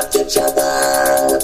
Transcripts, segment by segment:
up each other.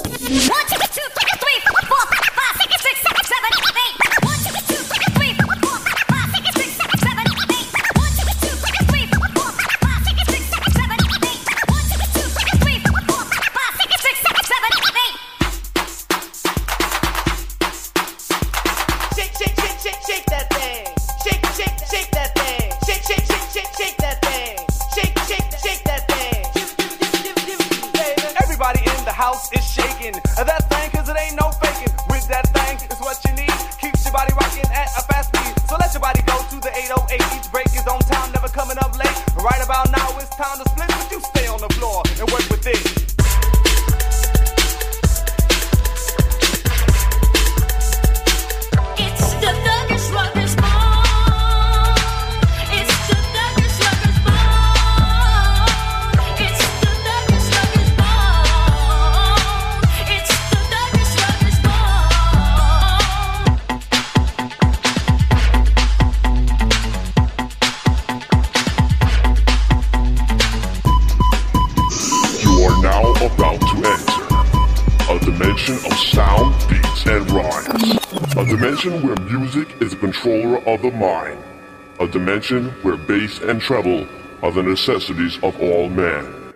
Dimension where bass and treble are the necessities of all men.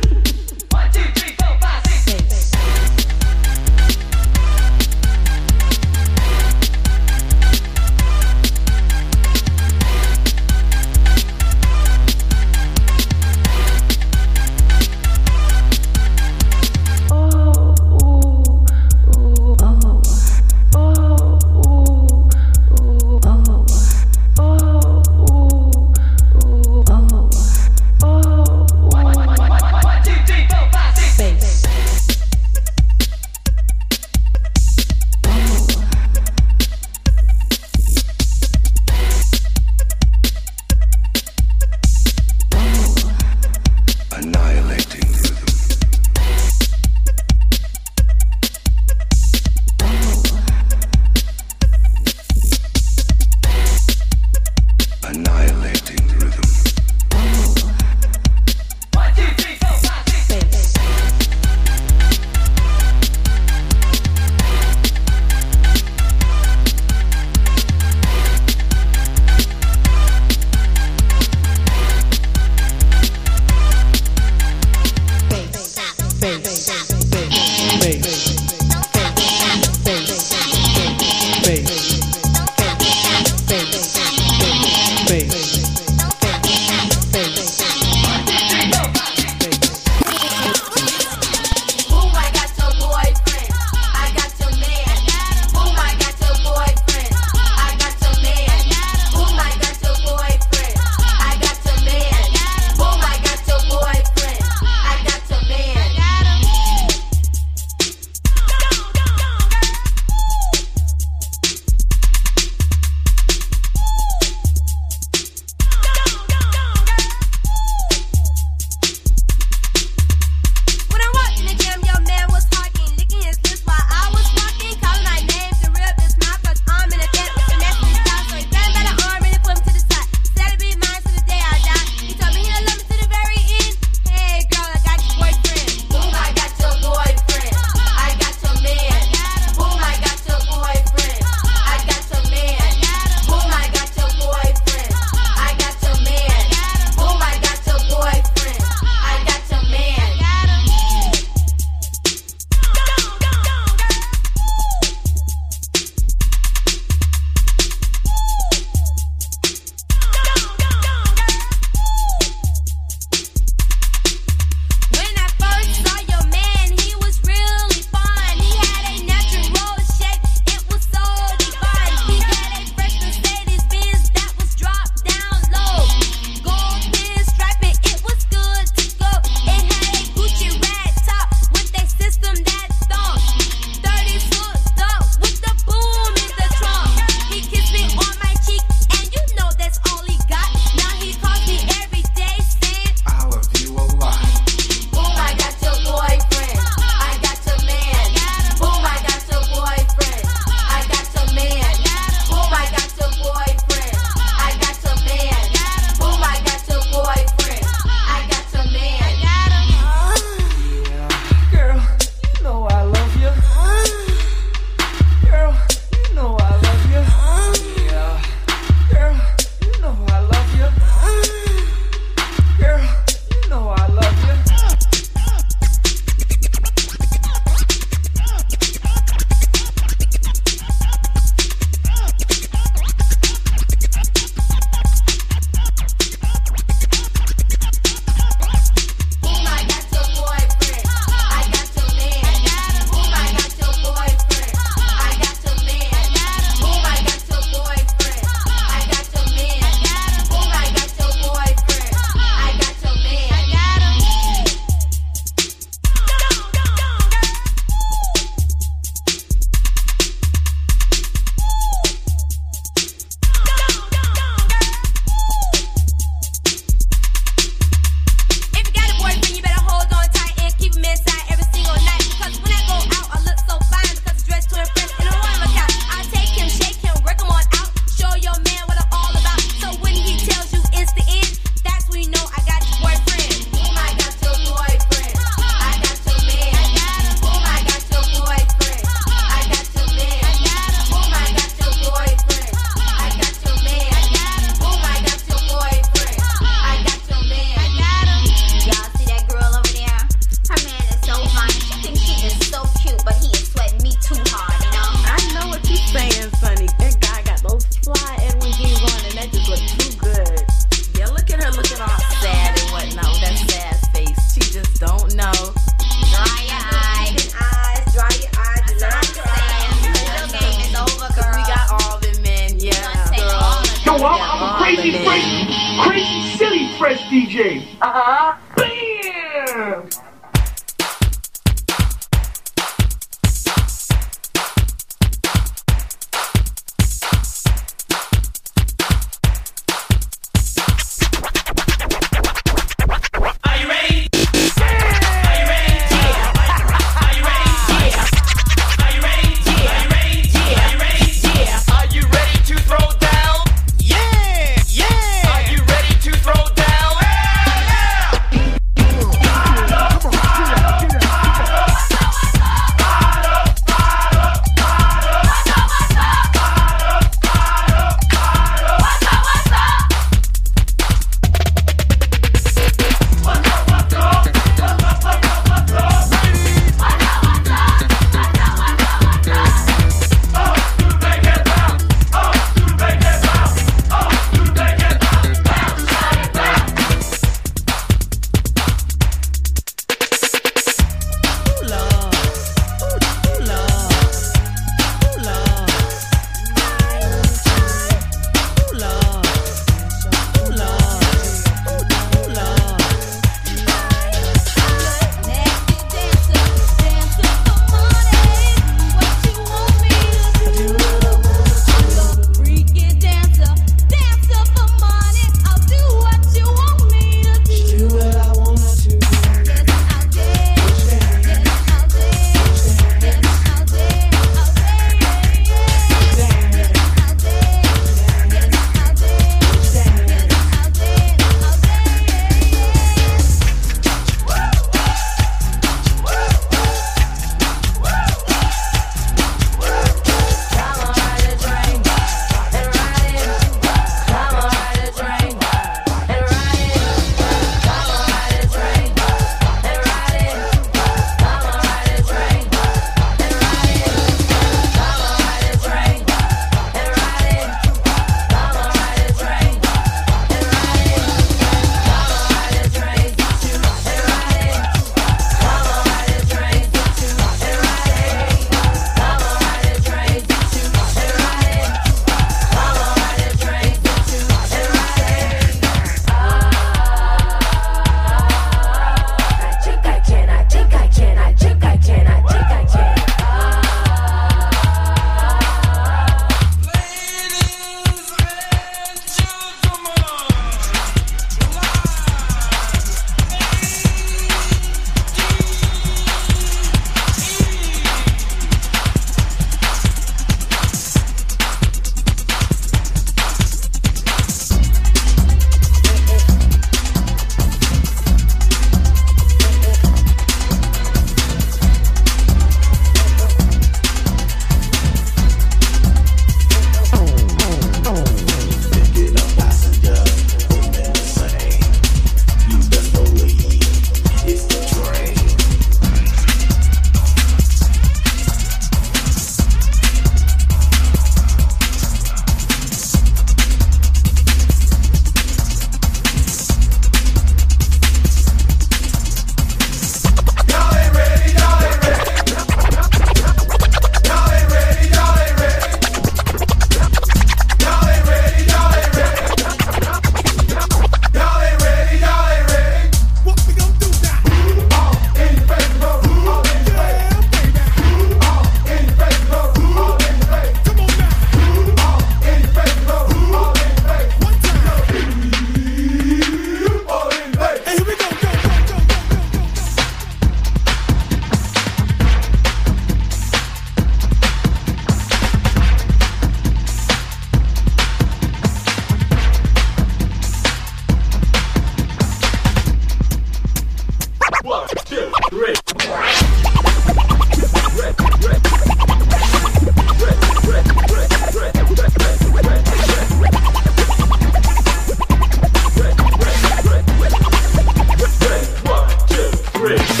rich.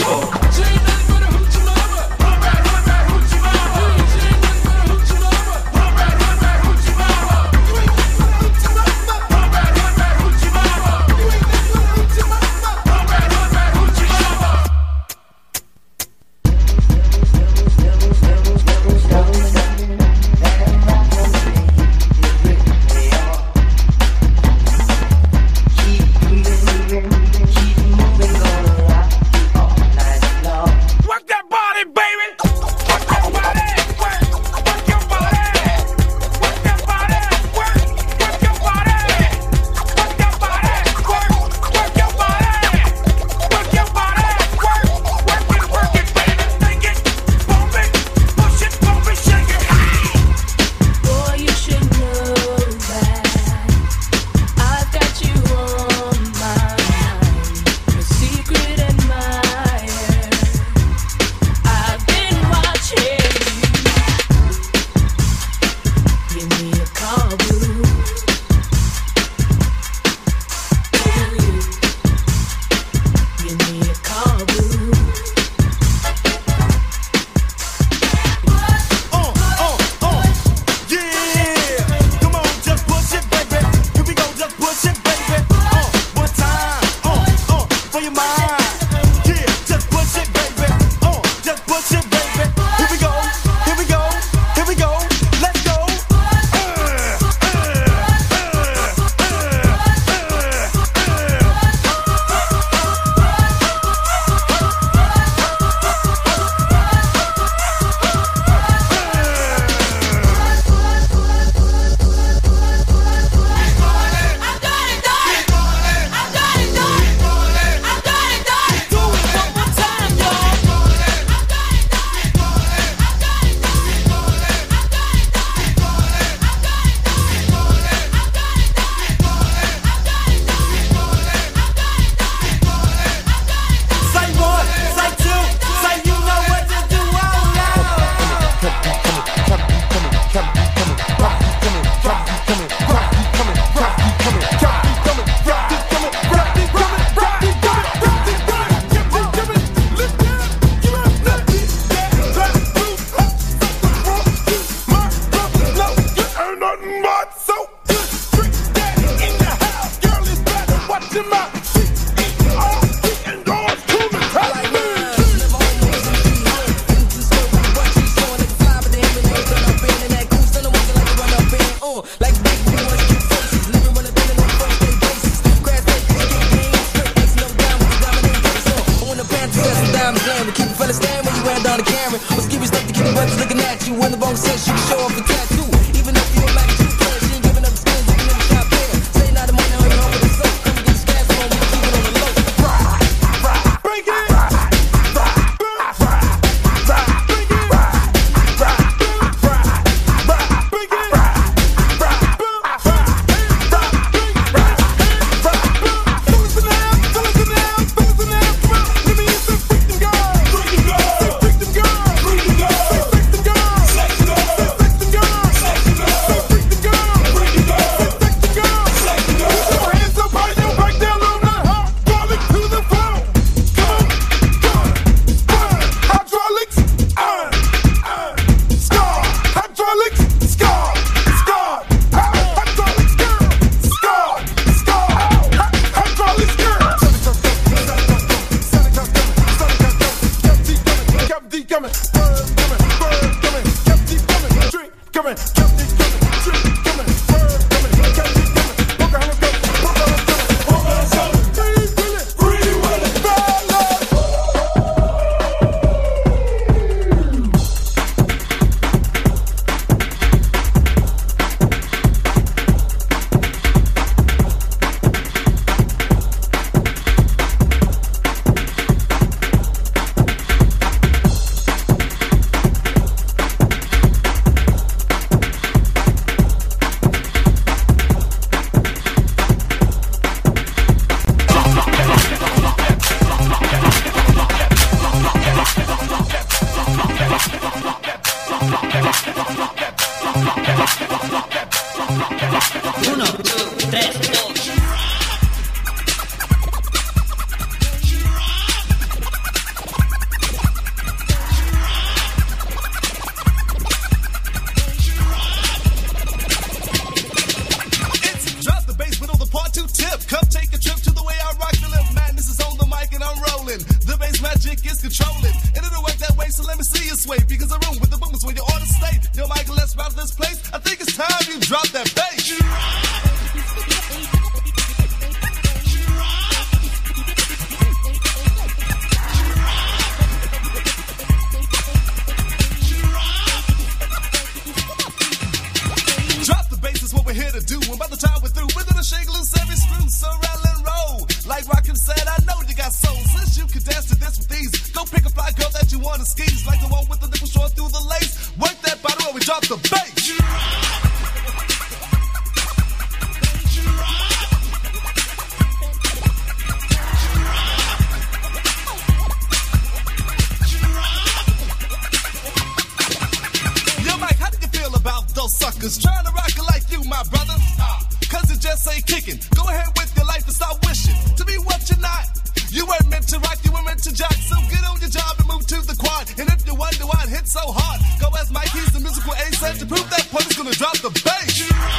to prove that punk is gonna drop the bass.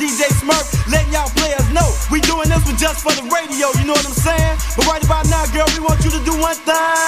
DJ Smurf, letting y'all players know we doing this one just for the radio. You know what I'm saying? But right about now, girl, we want you to do one thing.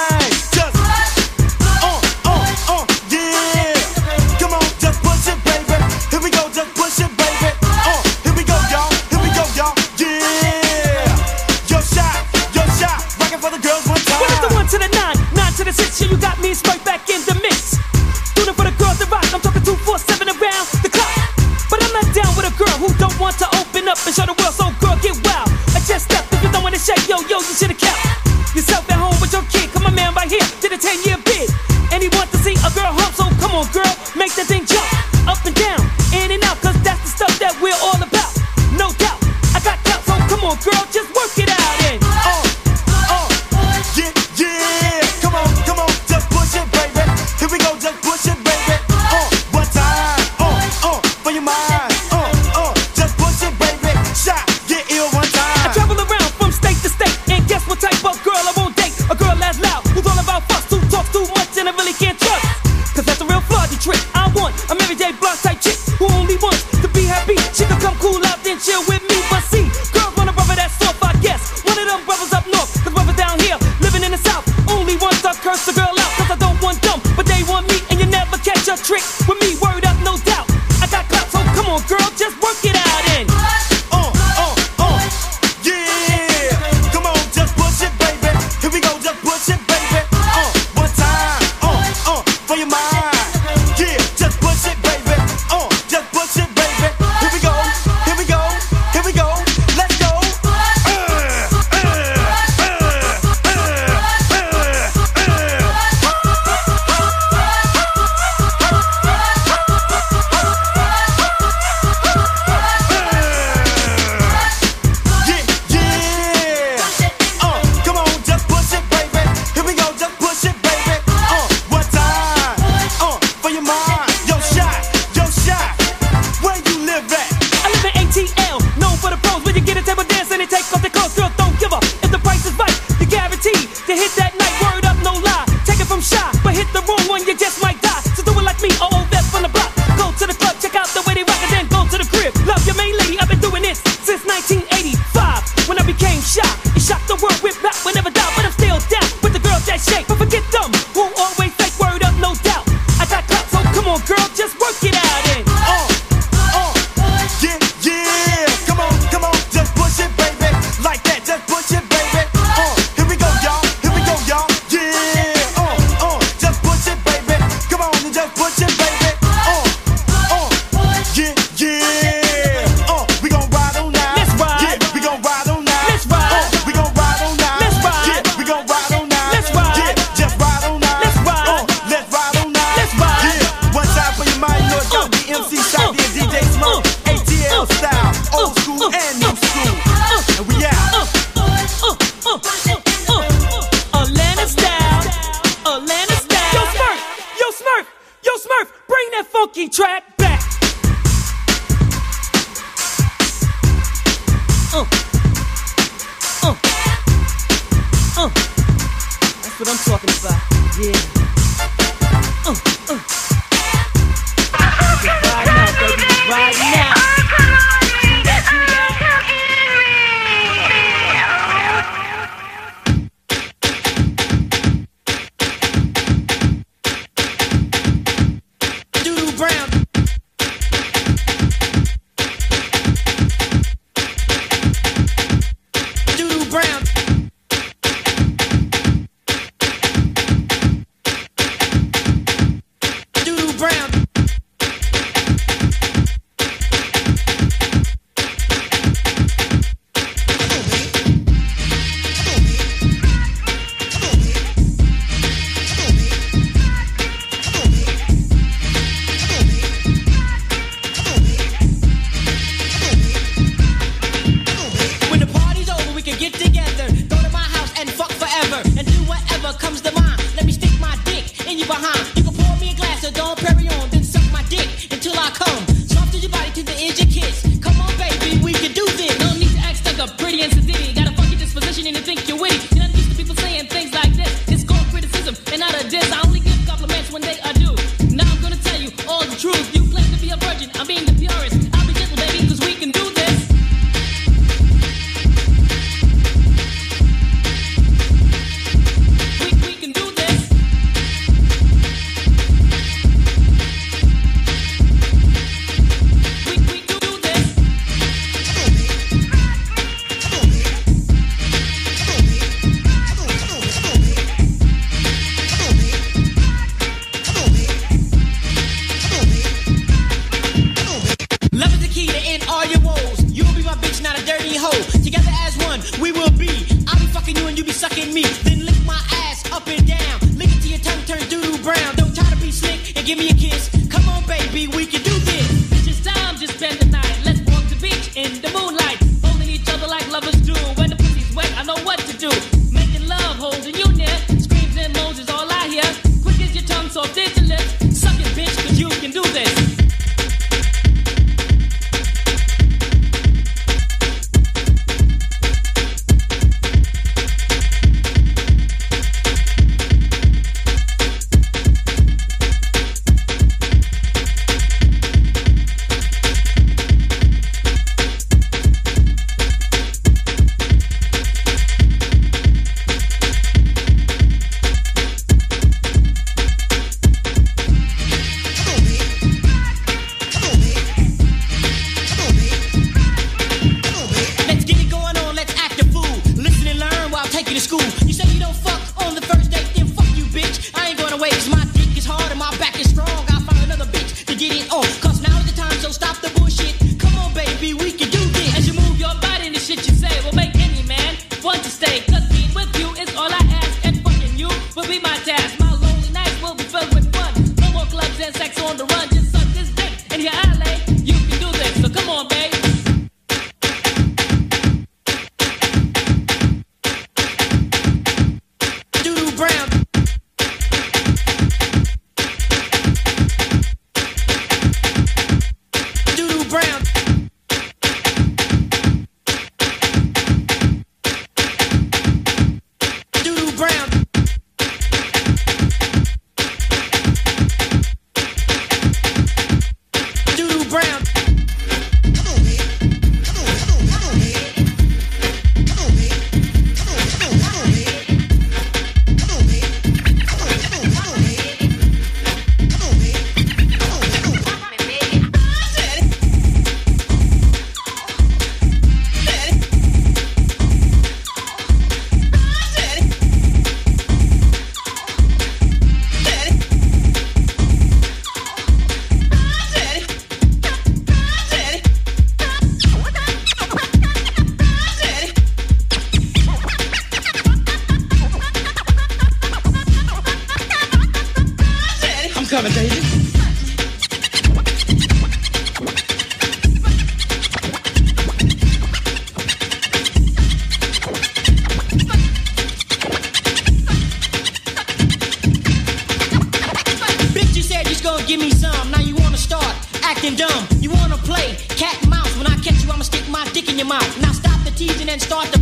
Start to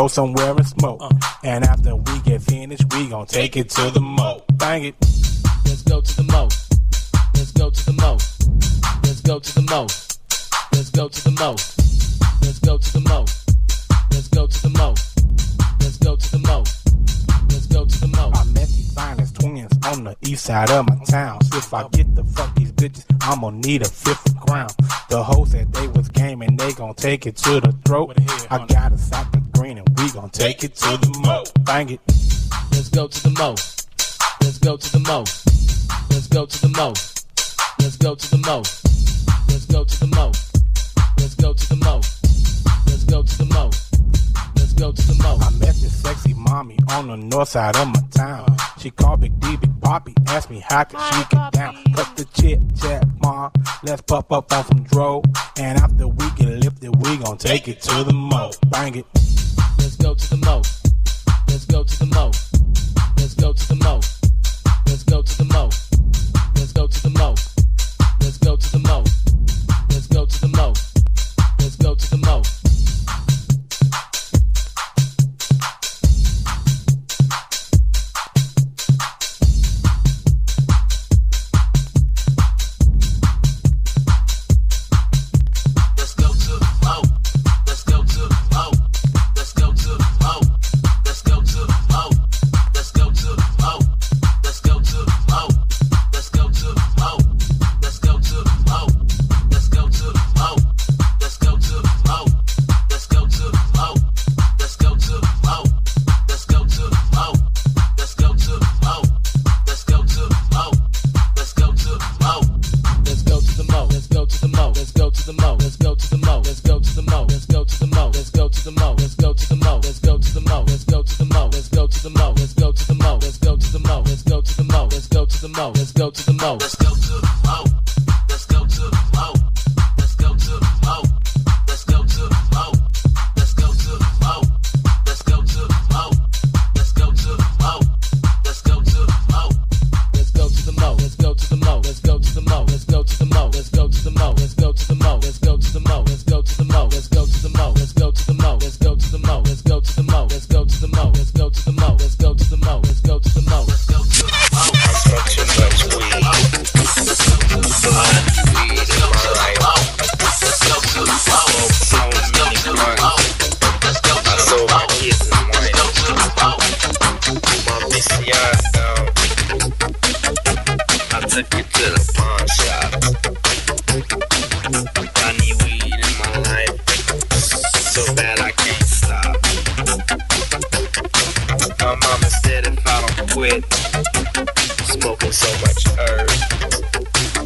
go somewhere and smoke. Uh. And after we get finished, we gon' take it to the mo. Bang it. Let's go to the mo. Let's go to the mo. Let's go to the mo. Let's go to the mo. Let's go to the mo. Let's go to the mo. Let's go to the mo. Let's go to the mo. I met these finest twins on the east side of my town. So if I get the fuck these bitches, I'm gonna need a fifth crown. The hoes said they was game and they gon' take it to the throat. I got take it to the mo. Bang it. Let's go to the mo. Let's go to the mo. Let's go to the mo. Let's go to the mo. Let's go to the mo. Let's go to the mo. Let's go to the mo. Let's go to the mo. I met this sexy mommy on the north side of my town. She called Big D, Big Poppy, asked me how could she get down. Cut the chit chat, ma. Let's pop up on some dro. And after we get lifted, we gon' take it to the mo. Bang it. Let's go to the mo. Let's go to the mo. Let's go to the mo. Let's go to the mo. mama said if I don't quit, smoking so much herb.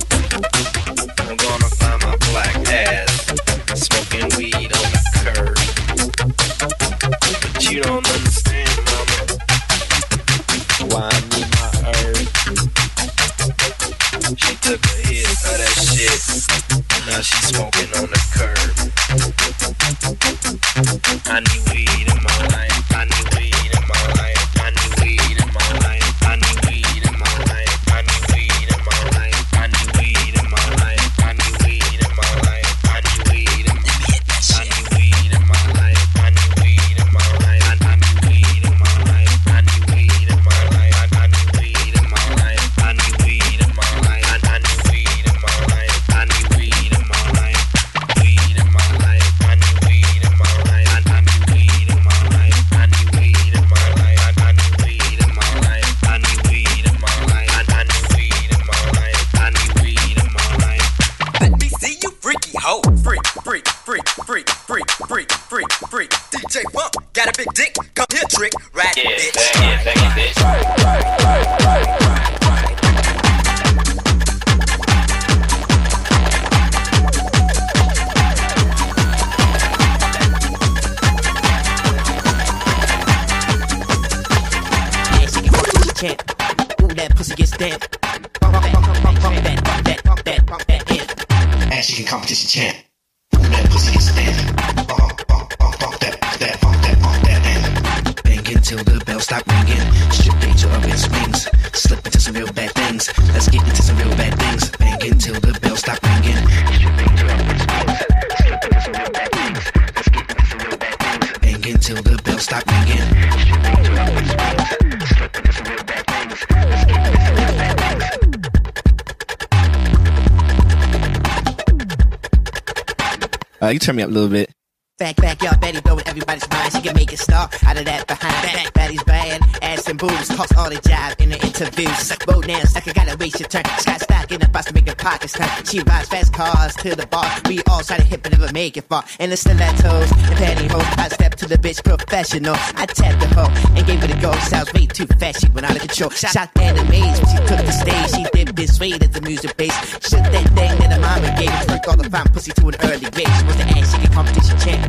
Uh, you turn me up a little bit. Back, back, y'all, Betty blowing everybody's mind. She can make it start out of that behind. Back, Betty's bad, ass and boobs, cost all the job in the interviews. Bow down, sucker, gotta waste your turn. Scott stock in the box to make the pockets turn. She rides fast cars to the bar. We all try to hit but never make it far. In the stilettos and pantyhose, I step to the bitch professional. I tapped the hoe and gave it a go. Sounds way too fast, she went out of control. Shocked and amazed when she took the stage. She dipped this way as the music bass. Shook that thing that her mama gave. Twerk all the fine pussy to an early grave. She was the ass shaking competition champ.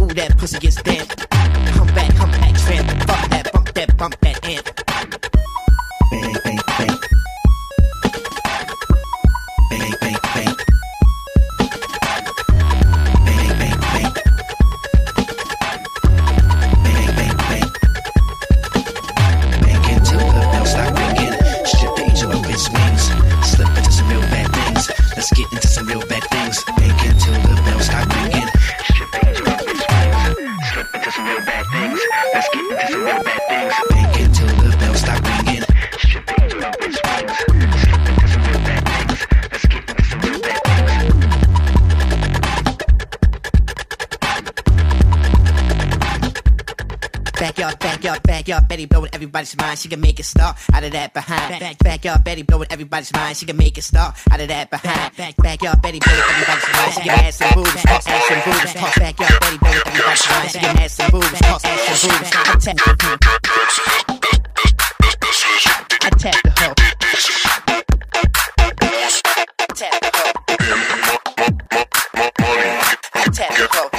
Ooh, that pussy gets damp. Come back, come back, tramp. Bump that, bump that, bump that amp. Bang, bang, bang. Bang, Let's get into some real bad things. Backyard, backyard, backyard, Betty blowing everybody's mind. She can make it start out of that behind. Back, backyard, Betty blowing everybody's mind. She can make it start out of that behind. Back, backyard, Betty blowing everybody's mind. She can ass and boobs, ass and boobs, backyard, Betty blowing everybody's mind. She can ass and boobs, ass and boobs. Tap the. I tap the hoe. Tap the. I tap the hoe.